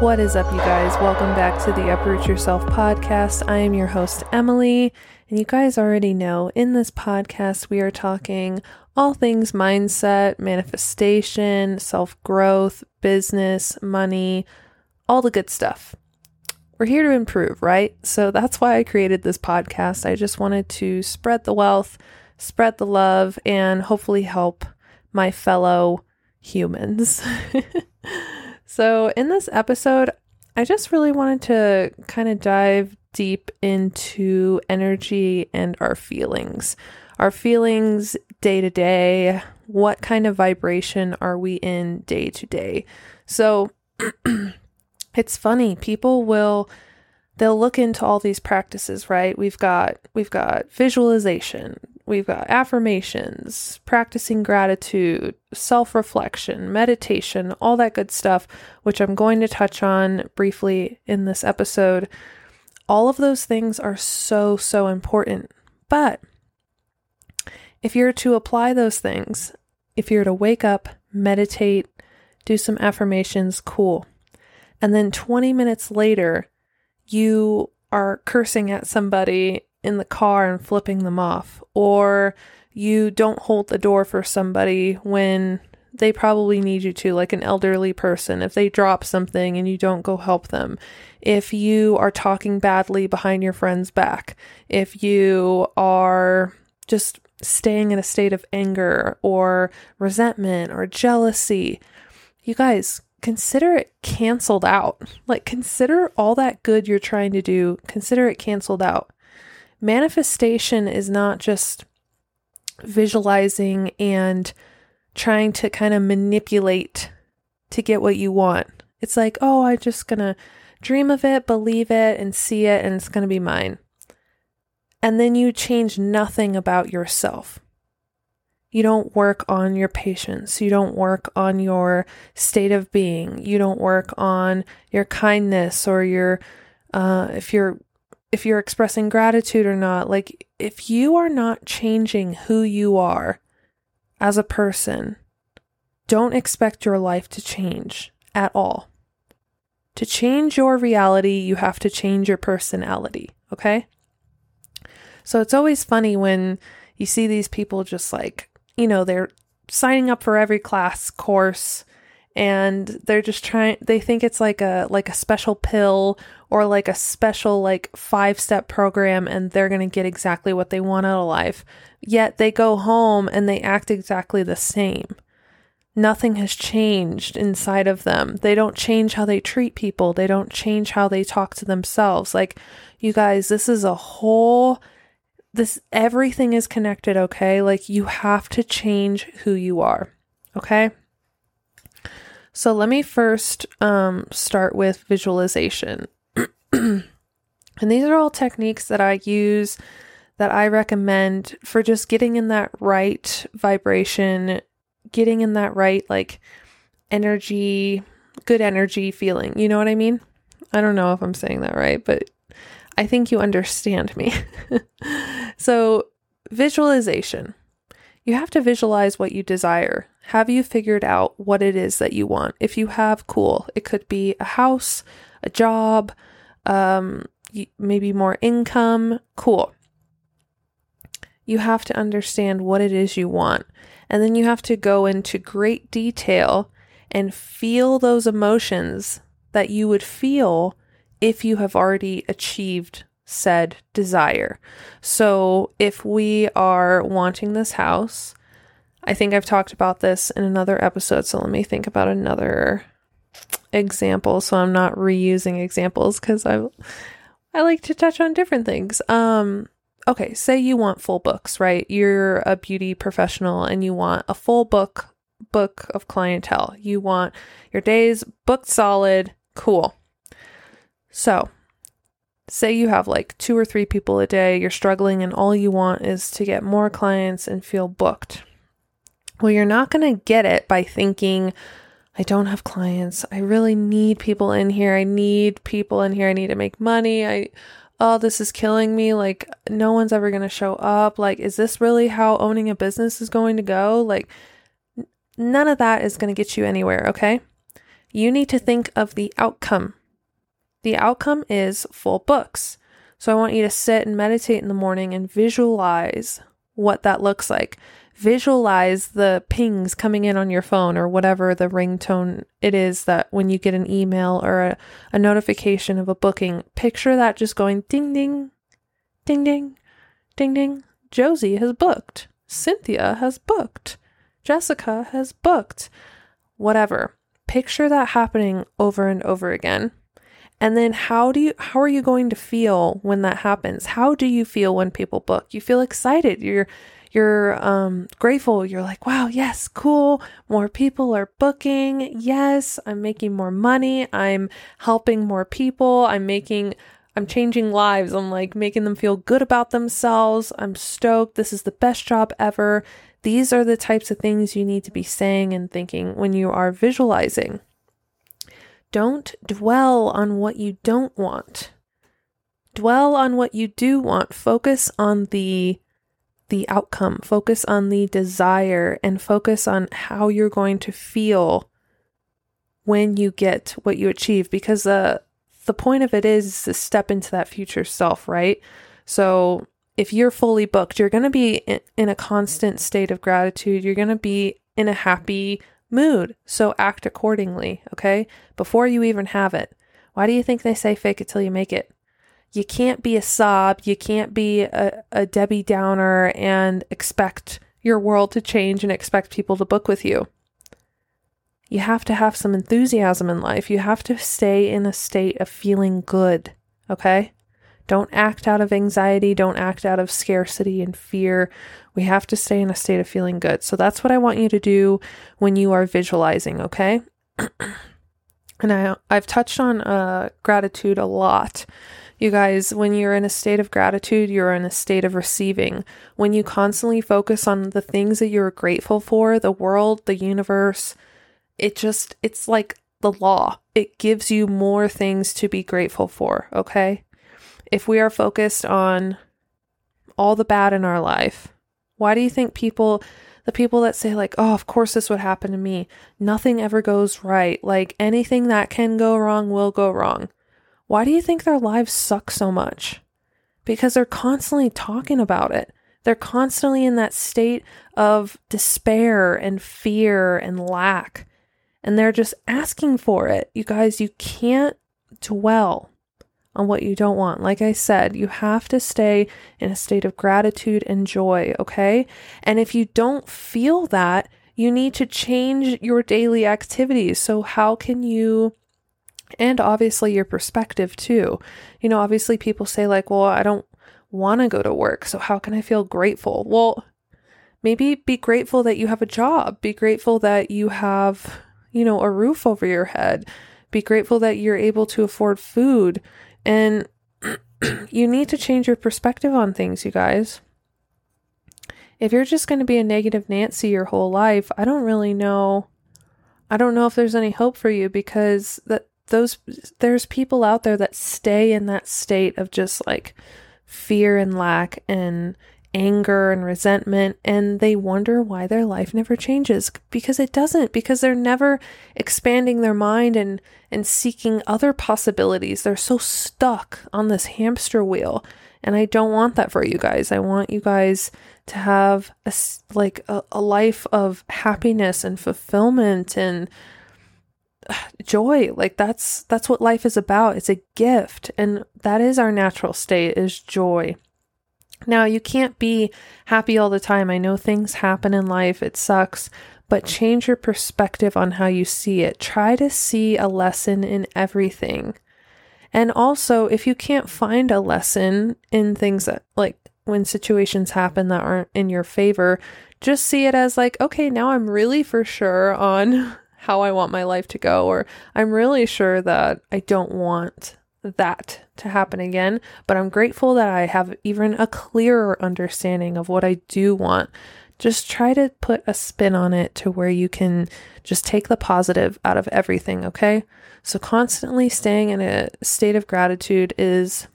What is up, you guys? Welcome back to the Uproot Yourself podcast. I am your host, Emily, and you guys already know in this podcast we are talking all things mindset, manifestation, self growth, business, money, all the good stuff. We're here to improve, right? So that's why I created this podcast. I just wanted to spread the wealth, spread the love, and hopefully help my fellow humans. So, in this episode, I just really wanted to kind of dive deep into energy and our feelings. Our feelings day to day. What kind of vibration are we in day to day? So, it's funny. People will they'll look into all these practices, right? We've got we've got visualization, We've got affirmations, practicing gratitude, self reflection, meditation, all that good stuff, which I'm going to touch on briefly in this episode. All of those things are so, so important. But if you're to apply those things, if you're to wake up, meditate, do some affirmations, cool. And then 20 minutes later, you are cursing at somebody in the car and flipping them off, or you don't hold the door for somebody when they probably need you to, like an elderly person, if they drop something and you don't go help them, if you are talking badly behind your friend's back, if you are just staying in a state of anger or resentment or jealousy, you guys consider it canceled out. Like, consider all that good you're trying to do, consider it canceled out manifestation is not just visualizing and trying to kind of manipulate to get what you want. It's like, oh, I'm just going to dream of it, believe it, and see it, and it's going to be mine. And then you change nothing about yourself. You don't work on your patience. You don't work on your state of being. You don't work on your kindness or your, uh, if you're if you're expressing gratitude or not. Like, if you are not changing who you are as a person, don't expect your life to change at all. To change your reality, you have to change your personality, okay? So it's always funny when you see these people just like, you know, they're signing up for every class course and they're just trying they think it's like a like a special pill or like a special like five step program and they're going to get exactly what they want out of life. Yet they go home and they act exactly the same. Nothing has changed inside of them. They don't change how they treat people. They don't change how they talk to themselves. Like you guys this is a whole this everything is connected okay? Like you have to change who you are okay so let me first um, start with visualization. and these are all techniques that I use that I recommend for just getting in that right vibration, getting in that right like energy, good energy feeling. You know what I mean? I don't know if I'm saying that right, but I think you understand me. so, visualization. You have to visualize what you desire. Have you figured out what it is that you want? If you have, cool. It could be a house, a job, um, maybe more income. Cool. You have to understand what it is you want. And then you have to go into great detail and feel those emotions that you would feel if you have already achieved said desire. So if we are wanting this house, I think I've talked about this in another episode, so let me think about another example so I'm not reusing examples cuz I I like to touch on different things. Um okay, say you want full books, right? You're a beauty professional and you want a full book book of clientele. You want your days booked solid, cool. So, say you have like two or three people a day, you're struggling, and all you want is to get more clients and feel booked. Well, you're not going to get it by thinking, I don't have clients. I really need people in here. I need people in here. I need to make money. I, oh, this is killing me. Like, no one's ever going to show up. Like, is this really how owning a business is going to go? Like, none of that is going to get you anywhere, okay? you need to think of the outcome. The outcome is full books. So I want you to sit and meditate in the morning and visualize what that looks like. Visualize the pings coming in on your phone or whatever the ringtone it is that when you get an email or a, a notification of a booking, picture that just going ding ding, ding ding, ding ding. Josie has booked. Cynthia has booked. Jessica has booked. Whatever. Picture that happening over and over again. And then how do you how are you going to feel when that happens? How do you feel when people book? You feel excited. You're you're um grateful. You're like, "Wow, yes, cool. More people are booking. Yes, I'm making more money. I'm helping more people. I'm making I'm changing lives. I'm like making them feel good about themselves. I'm stoked. This is the best job ever. These are the types of things you need to be saying and thinking when you are visualizing. Don't dwell on what you don't want. Dwell on what you do want. Focus on the the outcome. Focus on the desire and focus on how you're going to feel when you get what you achieve because the the point of it is to step into that future self, right? So if you're fully booked, you're going to be in, in a constant state of gratitude. You're going to be in a happy mood. So act accordingly, okay? Before you even have it. Why do you think they say fake it till you make it? You can't be a sob, you can't be a, a Debbie Downer and expect your world to change and expect people to book with you. You have to have some enthusiasm in life. You have to stay in a state of feeling good, okay? Don't act out of anxiety. Don't act out of scarcity and fear. We have to stay in a state of feeling good. So that's what I want you to do when you are visualizing, okay? and I I've touched on uh, gratitude a lot. You guys, when you're in a state of gratitude, you're in a state of receiving. When you constantly focus on the things that you're grateful for, the world, the universe, it just it's like the law. It gives you more things to be grateful for, okay? if we are focused on all the bad in our life, why do you think people, the people that say, like, oh, of course this would happen to me, nothing ever goes right, like anything that can go wrong will go wrong, why do you think their lives suck so much? Because they're constantly talking about it. They're constantly in that state of despair and fear and lack. And they're just asking for it. You guys, you can't dwell on what you don't want. Like I said, you have to stay in a state of gratitude and joy, okay? And if you don't feel that, you need to change your daily activities. So, how can you? And obviously, your perspective too. You know, obviously, people say, like, well, I don't want to go to work. So, how can I feel grateful? Well, maybe be grateful that you have a job. Be grateful that you have, you know, a roof over your head. Be grateful that you're able to afford food. And you need to change your perspective on things, you guys. If you're just going to be a negative Nancy your whole life, I don't really know. I don't know if there's any hope for you because that those there's people out there that stay in that state of just like fear and lack and anger and resentment and they wonder why their life never changes because it doesn't because they're never expanding their mind and and seeking other possibilities. They're so stuck on this hamster wheel and I don't want that for you guys. I want you guys to have a like a, a life of happiness and fulfillment and joy. Like that's that's what life is about. It's a gift and that is our natural state is joy now, you can't be happy all the time. I know things happen in life, it sucks, but change your perspective on how you see it. Try to see a lesson in everything. And also, if you can't find a lesson in things that, like, when situations happen that aren't in your favor, just see it as, like, okay, now I'm really for sure on how I want my life to go, or I'm really sure that I don't want that to happen again, but I'm grateful that I have even a clearer understanding of what I do want. Just try to put a spin on it to where you can just take the positive out of everything, okay? So, constantly staying in a state of gratitude is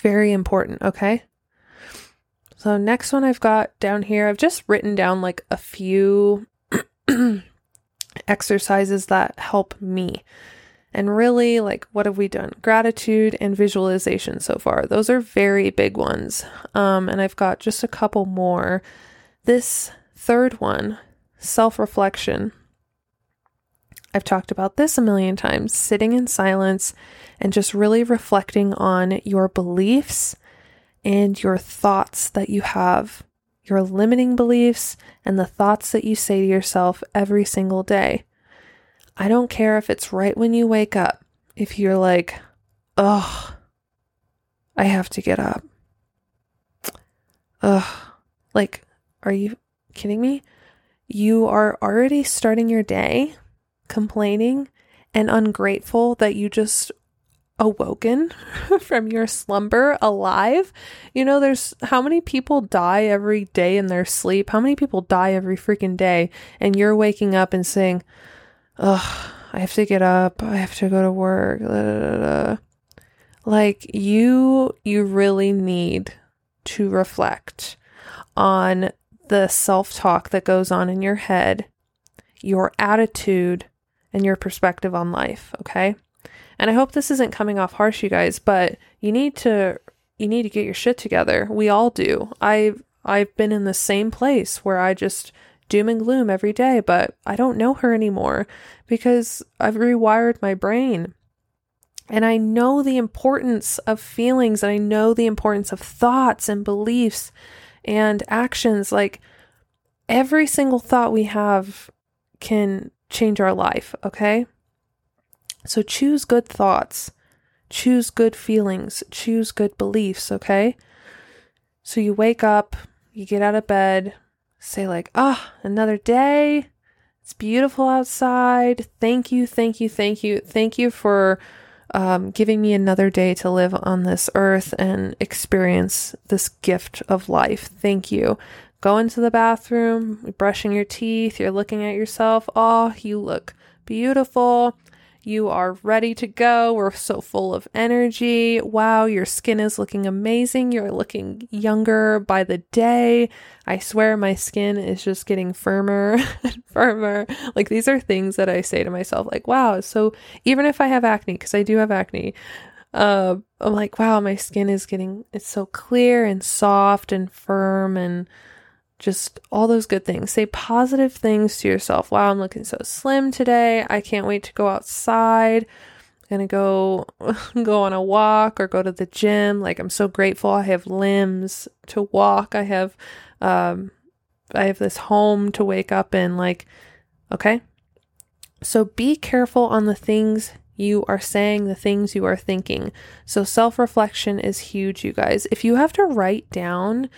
very important, okay? So, next one I've got down here, I've just written down like a few exercises that help me. And really, like, what have we done? Gratitude and visualization so far. Those are very big ones. Um, and I've got just a couple more. This third one, self reflection. I've talked about this a million times sitting in silence and just really reflecting on your beliefs and your thoughts that you have, your limiting beliefs and the thoughts that you say to yourself every single day. I don't care if it's right when you wake up, if you're like, ugh, I have to get up. Ugh. Like, are you kidding me? You are already starting your day complaining and ungrateful that you just awoken from your slumber alive. You know, there's how many people die every day in their sleep? How many people die every freaking day? And you're waking up and saying, ugh, I have to get up. I have to go to work. Like you, you really need to reflect on the self talk that goes on in your head, your attitude, and your perspective on life. Okay. And I hope this isn't coming off harsh, you guys, but you need to you need to get your shit together. We all do. I've I've been in the same place where I just doom and gloom every day, but I don't know her anymore because I've rewired my brain. And I know the importance of feelings and I know the importance of thoughts and beliefs and actions. Like every single thought we have can change our life, okay? So choose good thoughts, choose good feelings, choose good beliefs, okay? So you wake up, you get out of bed, say, like, ah, oh, another day. It's beautiful outside. Thank you, thank you, thank you. Thank you for um, giving me another day to live on this earth and experience this gift of life. Thank you. Go into the bathroom, brushing your teeth, you're looking at yourself. Oh, you look beautiful. You are ready to go. We're so full of energy. Wow, your skin is looking amazing. You're looking younger by the day. I swear my skin is just getting firmer and firmer. Like these are things that I say to myself like, wow, so even if I have acne cuz I do have acne, uh I'm like, wow, my skin is getting it's so clear and soft and firm and just all those good things. Say positive things to yourself. Wow, I'm looking so slim today. I can't wait to go outside. I'm gonna go go on a walk or go to the gym. Like I'm so grateful I have limbs to walk. I have um I have this home to wake up in. Like, okay. So be careful on the things you are saying, the things you are thinking. So self reflection is huge, you guys. If you have to write down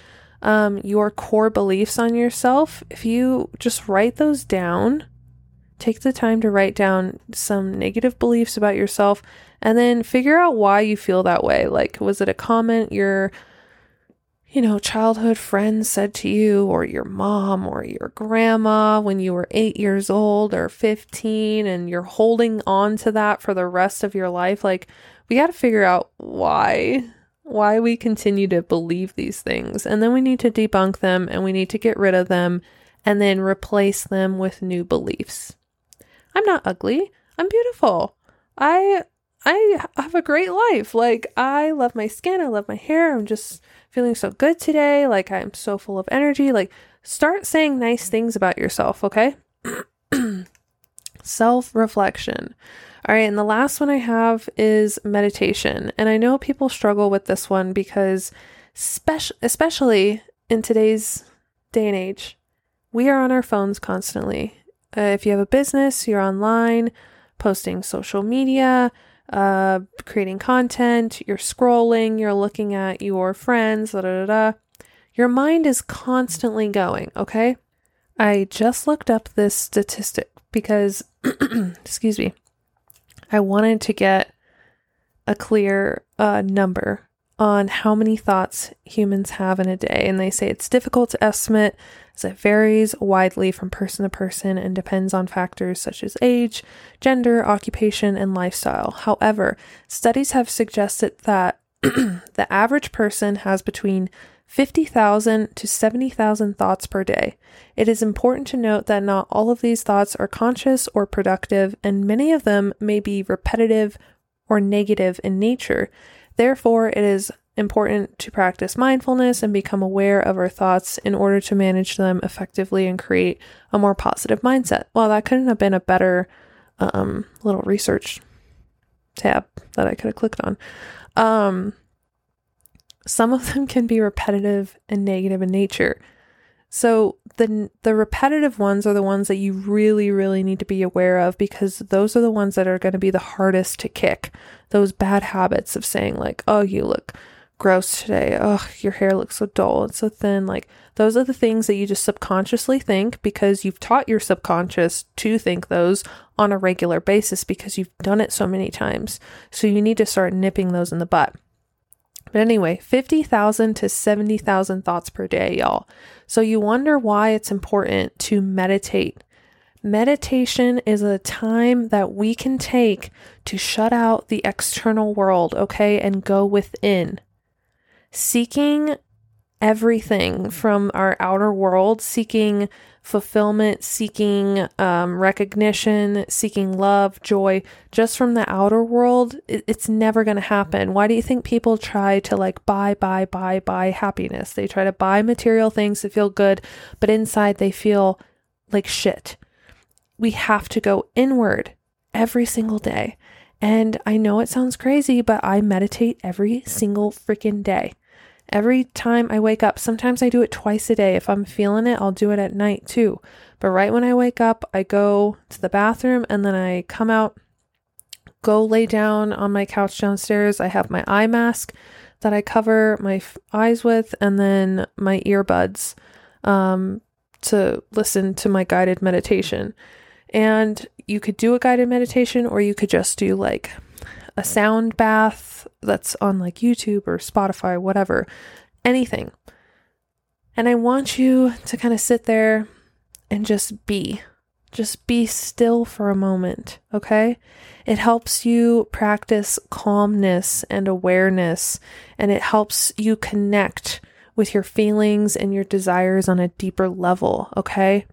um, your core beliefs on yourself, if you just write those down, take the time to write down some negative beliefs about yourself, and then figure out why you feel that way. Like, was it a comment your you know, childhood friends said to you, or your mom, or your grandma when you were eight years old or 15, and you're holding on to that for the rest of your life. Like, we got to figure out why why we continue to believe these things. And then we need to debunk them and we need to get rid of them and then replace them with new beliefs. I'm not ugly. I'm beautiful. I I have a great life. Like I love my skin, I love my hair. I'm just feeling so good today. Like I'm so full of energy. Like start saying nice things about yourself, okay? Self-reflection. All right, and the last one I have is meditation. And I know people struggle with this one because, speci- especially in today's day and age, we are on our phones constantly. Uh, if you have a business, you're online, posting social media, uh, creating content, you're scrolling, you're looking at your friends, da da da. Your mind is constantly going, okay? I just looked up this statistic because, excuse me, I wanted to get a clear uh, number on how many thoughts humans have in a day. And they say it's difficult to estimate as it varies widely from person to person and depends on factors such as age, gender, occupation, and lifestyle. However, studies have suggested that the average person has between 50,000 to 70,000 thoughts per day. It is important to note that not all of these thoughts are conscious or productive, and many of them may be repetitive or negative in nature. Therefore, it is important to practice mindfulness and become aware of our thoughts in order to manage them effectively and create a more positive mindset. Well, that couldn't have been a better um, little research tab that I could have clicked on. Um, some of them can be repetitive and negative in nature. So the the repetitive ones are the ones that you really really need to be aware of because those are the ones that are going to be the hardest to kick. Those bad habits of saying like, "Oh, you look gross today. Oh, your hair looks so dull and so thin." Like those are the things that you just subconsciously think because you've taught your subconscious to think those on a regular basis because you've done it so many times. So you need to start nipping those in the butt. But anyway, 50,000 to 70,000 thoughts per day, y'all. So you wonder why it's important to meditate. Meditation is a time that we can take to shut out the external world, okay, and go within. Seeking everything from our outer world, seeking fulfillment, seeking um, recognition, seeking love, joy, just from the outer world, it, it's never going to happen. Why do you think people try to like buy, buy, buy, buy happiness? They try to buy material things to feel good, but inside they feel like shit. We have to go inward every single day. And I know it sounds crazy, but I meditate every single freaking day. Every time I wake up, sometimes I do it twice a day. If I'm feeling it, I'll do it at night too. But right when I wake up, I go to the bathroom and then I come out, go lay down on my couch downstairs. I have my eye mask that I cover my f- eyes with and then my earbuds um, to listen to my guided meditation. And you could do a guided meditation or you could just do like a sound bath that's on like YouTube or Spotify, whatever, anything. And I want you to kind of sit there and just be. Just be still for a moment, okay? It helps you practice calmness and awareness, and it helps you connect with your feelings and your desires on a deeper level, okay?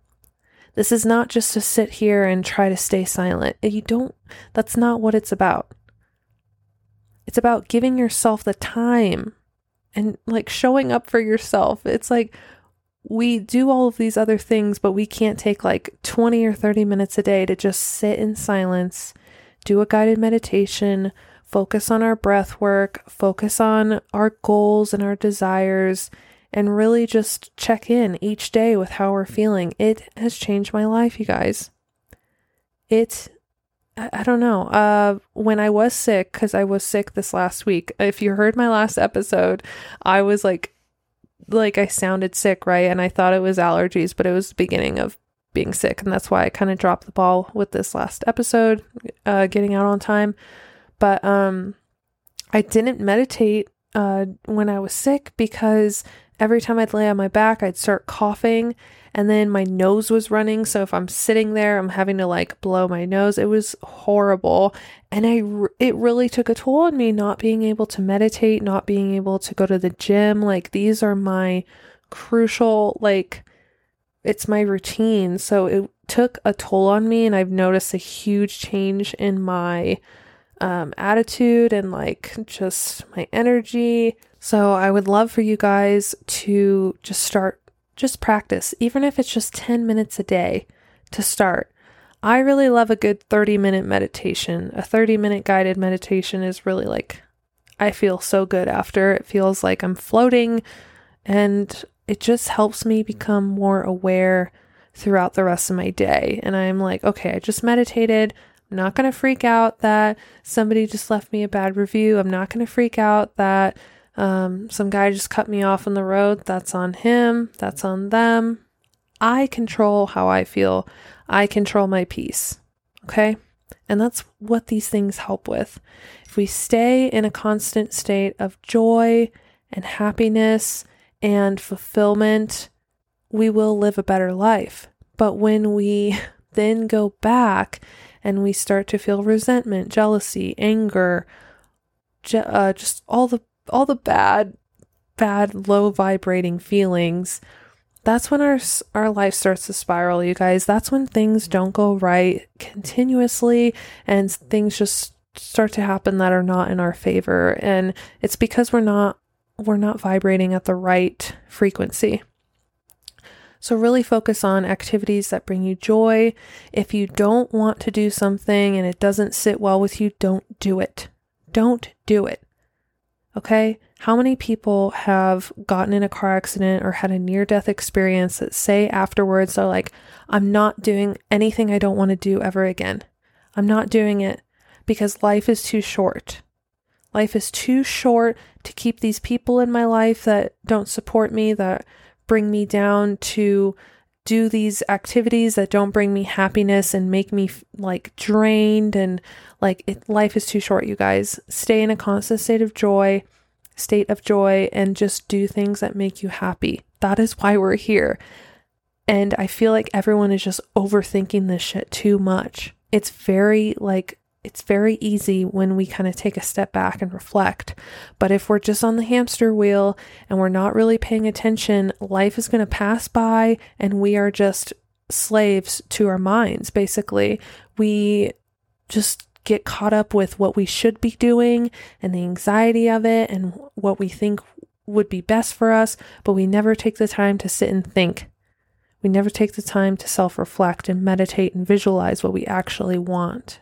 This is not just to sit here and try to stay silent. You don't, that's not what it's about. It's about giving yourself the time and like showing up for yourself. It's like we do all of these other things, but we can't take like 20 or 30 minutes a day to just sit in silence, do a guided meditation, focus on our breath work, focus on our goals and our desires, and really just check in each day with how we're feeling. It has changed my life, you guys. It I, don't know. Uh, when I was sick, because I was sick this last week. If you heard my last episode, I was like, like I sounded sick, right? And I thought it was allergies, but it was the beginning of being sick, and that's why I kind of dropped the ball with this last episode, uh, getting out on time. But um, I didn't meditate uh when I was sick because every time I'd lay on my back, I'd start coughing and then my nose was running. So if I'm sitting there, I'm having to like blow my nose. It was horrible. And I, it really took a toll on me not being able to meditate, not being able to go to the gym. Like these are my crucial, like, it's my routine. So it took a toll on me. And I've noticed a huge change in my um, attitude and like just my energy. So I would love for you guys to just start just practice, even if it's just 10 minutes a day to start. I really love a good 30 minute meditation. A 30 minute guided meditation is really like, I feel so good after. It feels like I'm floating and it just helps me become more aware throughout the rest of my day. And I'm like, okay, I just meditated. I'm not going to freak out that somebody just left me a bad review. I'm not going to freak out that um, some guy just cut me off on the road. That's on him. That's on them. I control how I feel. I control my peace. Okay. And that's what these things help with. If we stay in a constant state of joy and happiness and fulfillment, we will live a better life. But when we then go back and we start to feel resentment, jealousy, anger, je- uh, just all the all the bad bad, low vibrating feelings, that's when our our life starts to spiral, you guys. That's when things don't go right continuously and things just start to happen that are not in our favor and it's because we're not we're not vibrating at the right frequency. So, really focus on activities that bring you joy. If you don't want to do something and it doesn't sit well with you, don't do it. Don't do it. Okay? How many people have gotten in a car accident or had a near death experience that say afterwards, they're like, I'm not doing anything I don't want to do ever again. I'm not doing it because life is too short. Life is too short to keep these people in my life that don't support me, that bring me down to do these activities that don't bring me happiness and make me like drained and like it, life is too short you guys stay in a constant state of joy state of joy and just do things that make you happy. That is why we're here. And I feel like everyone is just overthinking this shit too much. It's very like it's very easy when we kind of take a step back and reflect. But if we're just on the hamster wheel and we're not really paying attention, life is going to pass by and we are just slaves to our minds, basically. We just get caught up with what we should be doing and the anxiety of it and what we think would be best for us, but we never take the time to sit and think. We never take the time to self reflect and meditate and visualize what we actually want.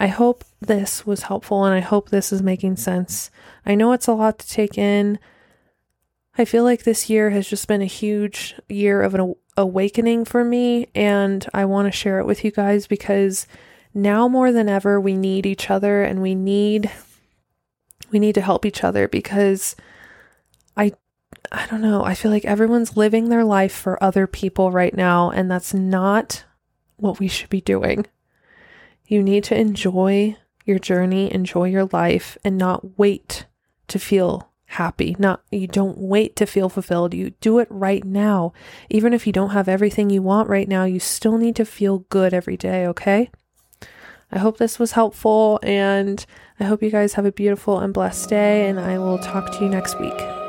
I hope this was helpful and I hope this is making sense. I know it's a lot to take in. I feel like this year has just been a huge year of an awakening for me, and I want to share it with you guys because now more than ever we need each other and we need we need to help each other because I I don't know, I feel like everyone's living their life for other people right now and that's not what we should be doing. You need to enjoy your journey, enjoy your life and not wait to feel happy. Not you don't wait to feel fulfilled. You do it right now. Even if you don't have everything you want right now, you still need to feel good every day, okay? I hope this was helpful and I hope you guys have a beautiful and blessed day, and I will talk to you next week.